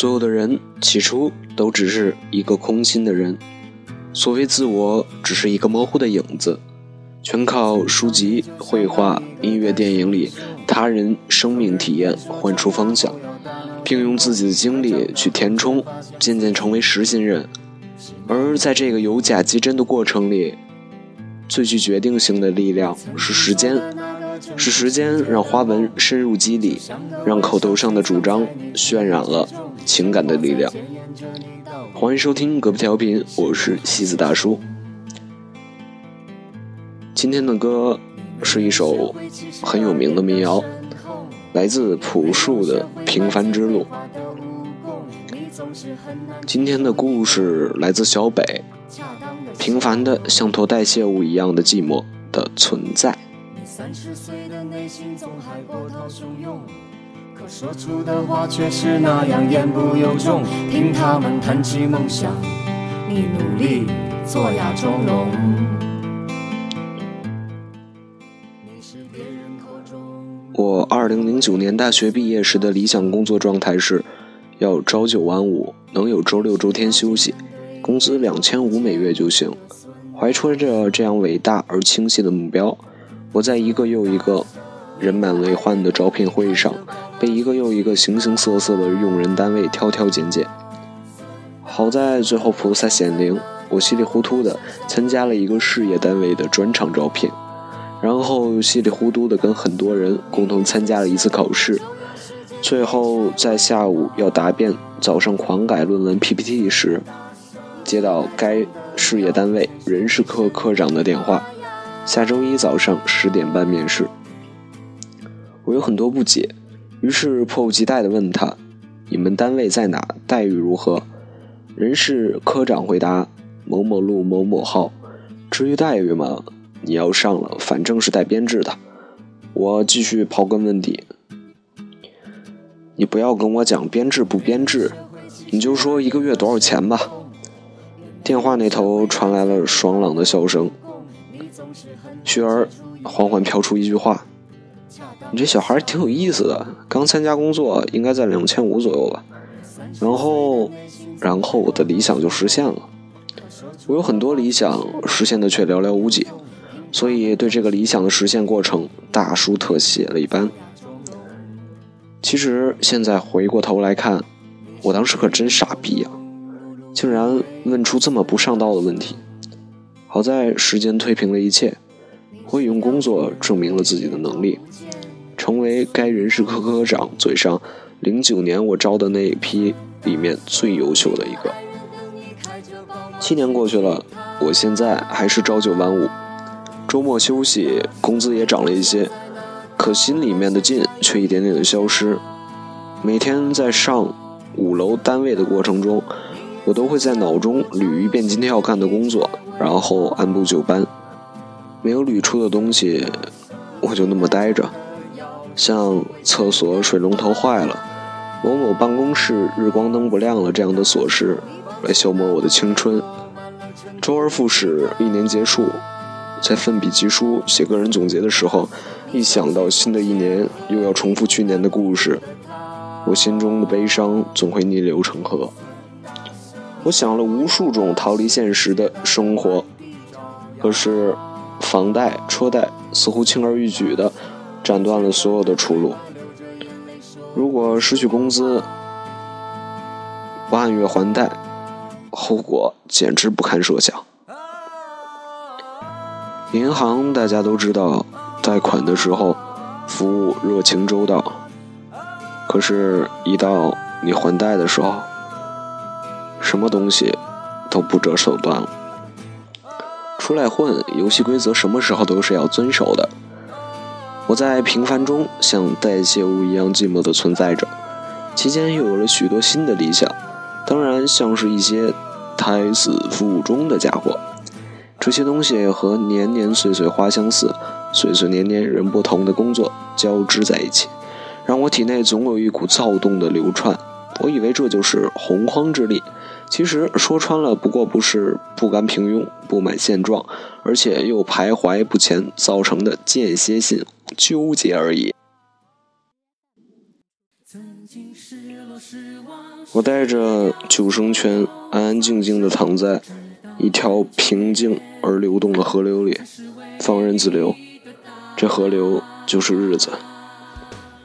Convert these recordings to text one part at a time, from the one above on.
所有的人起初都只是一个空心的人，所谓自我只是一个模糊的影子，全靠书籍、绘画、音乐、电影里他人生命体验换出方向，并用自己的经历去填充，渐渐成为实心人。而在这个由假及真的过程里，最具决定性的力量是时间。是时间让花纹深入肌理，让口头上的主张渲染了情感的力量。欢迎收听隔壁调频，我是西子大叔。今天的歌是一首很有名的民谣，来自朴树的《平凡之路》。今天的故事来自小北，平凡的像坨代谢物一样的寂寞的存在。三十岁的内心总还波涛汹涌，可说出的话却是那样言不由衷。听他们谈起梦想，你努力做哑钟聋。我二零零九年大学毕业时的理想工作状态是，要朝九晚五，能有周六周天休息，工资两千五每月就行。怀揣着这样伟大而清晰的目标。我在一个又一个人满为患的招聘会上，被一个又一个形形色色的用人单位挑挑拣拣。好在最后菩萨显灵，我稀里糊涂的参加了一个事业单位的专场招聘，然后稀里糊涂的跟很多人共同参加了一次考试，最后在下午要答辩、早上狂改论文 PPT 时，接到该事业单位人事科科长的电话。下周一早上十点半面试，我有很多不解，于是迫不及待地问他：“你们单位在哪？待遇如何？”人事科长回答：“某某路某某号。”至于待遇嘛，你要上了，反正是带编制的。我继续刨根问底：“你不要跟我讲编制不编制，你就说一个月多少钱吧。”电话那头传来了爽朗的笑声。雪儿缓缓飘出一句话：“你这小孩挺有意思的，刚参加工作，应该在两千五左右吧。”然后，然后我的理想就实现了。我有很多理想，实现的却寥寥无几，所以对这个理想的实现过程大书特写了一番。其实现在回过头来看，我当时可真傻逼呀，竟然问出这么不上道的问题。好在时间推平了一切。我用工作证明了自己的能力，成为该人事科科长嘴上零九年我招的那一批里面最优秀的一个。七年过去了，我现在还是朝九晚五，周末休息，工资也涨了一些，可心里面的劲却一点点的消失。每天在上五楼单位的过程中，我都会在脑中捋一遍今天要干的工作，然后按部就班。没有捋出的东西，我就那么待着，像厕所水龙头坏了，某某办公室日光灯不亮了这样的琐事，来消磨我的青春。周而复始，一年结束，在奋笔疾书写个人总结的时候，一想到新的一年又要重复去年的故事，我心中的悲伤总会逆流成河。我想了无数种逃离现实的生活，可是。房贷、车贷似乎轻而易举的斩断了所有的出路。如果失去工资，不按月还贷，后果简直不堪设想。银行大家都知道，贷款的时候服务热情周到，可是，一到你还贷的时候，什么东西都不择手段了。出来混，游戏规则什么时候都是要遵守的。我在平凡中像代谢物一样寂寞地存在着，期间又有了许多新的理想，当然像是一些胎死腹中的家伙。这些东西和年年岁岁花相似，岁岁年年人不同的工作交织在一起，让我体内总有一股躁动的流窜。我以为这就是洪荒之力。其实说穿了，不过不是不甘平庸、不满现状，而且又徘徊不前造成的间歇性纠结而已。我带着救生圈，安安静静地躺在一条平静而流动的河流里，放任自流。这河流就是日子。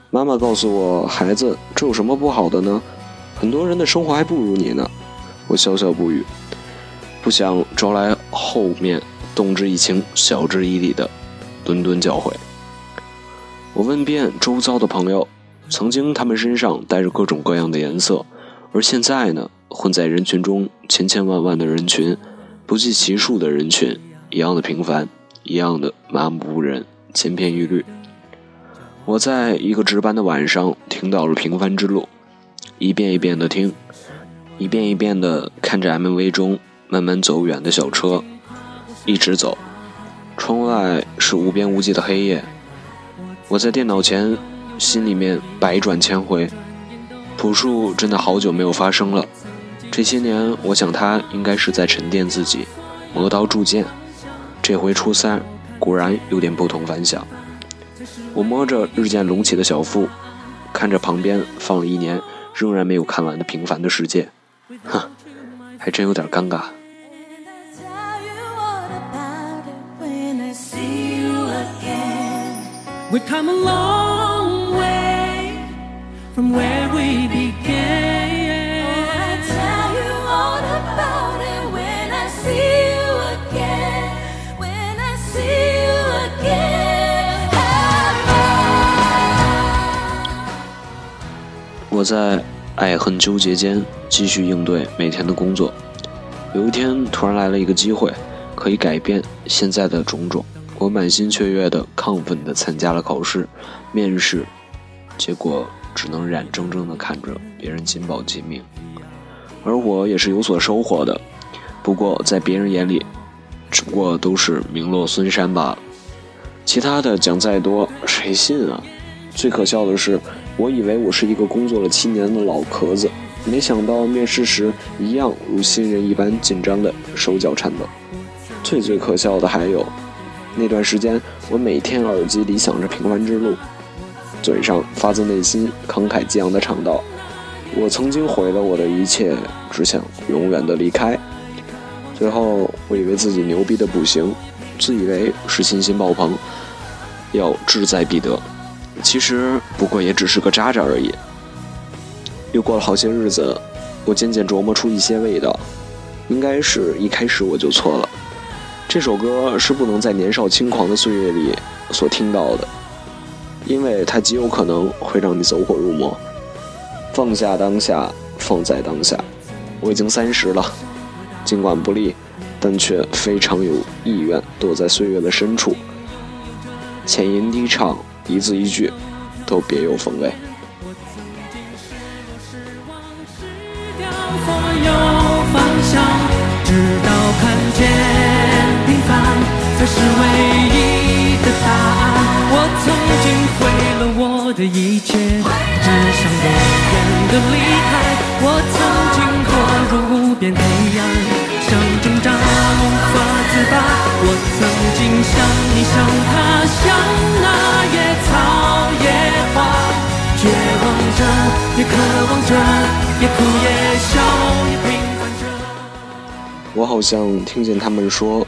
妈妈告诉我：“孩子，这有什么不好的呢？很多人的生活还不如你呢。”我笑笑不语，不想招来后面动之以情、晓之以理的顿顿教诲。我问遍周遭的朋友，曾经他们身上带着各种各样的颜色。而现在呢，混在人群中，千千万万的人群，不计其数的人群，一样的平凡，一样的麻木不仁，千篇一律。我在一个值班的晚上，听到了《平凡之路》，一遍一遍的听，一遍一遍的看着 MV 中慢慢走远的小车，一直走，窗外是无边无际的黑夜。我在电脑前，心里面百转千回。朴树真的好久没有发声了，这些年，我想他应该是在沉淀自己，磨刀铸剑。这回初三，果然有点不同凡响。我摸着日渐隆起的小腹，看着旁边放了一年仍然没有看完的《平凡的世界》，哼，还真有点尴尬。From where we began. Oh, I tell you all about it when I see you again. When I see you again. 我在爱恨纠结间继续应对每天的工作。有一天，突然来了一个机会，可以改变现在的种种。我满心雀跃的、亢奋的参加了考试、面试，结果。只能眼睁睁的看着别人金宝金命，而我也是有所收获的。不过在别人眼里，只不过都是名落孙山罢了。其他的讲再多，谁信啊？最可笑的是，我以为我是一个工作了七年的老壳子，没想到面试时一样如新人一般紧张的手脚颤抖。最最可笑的还有，那段时间我每天耳机里想着平凡之路。嘴上发自内心慷慨激昂的唱道：“我曾经毁了我的一切，只想永远的离开。”最后，我以为自己牛逼的不行，自以为是信心爆棚，要志在必得。其实不过也只是个渣渣而已。又过了好些日子，我渐渐琢磨出一些味道，应该是一开始我就错了。这首歌是不能在年少轻狂的岁月里所听到的。因为它极有可能会让你走火入魔。放下当下，放在当下。我已经三十了，尽管不利，但却非常有意愿躲在岁月的深处。浅吟低唱，一字一句，都别有风味。直到看见才是唯一的答案。我曾经毁了我。的一切，只想永远的离开。我曾经堕入无边黑暗，想挣扎无法自拔。我曾经像你，像他，像那野草野花，绝望着，也渴望着，也哭也笑，也平凡着。我好像听见他们说，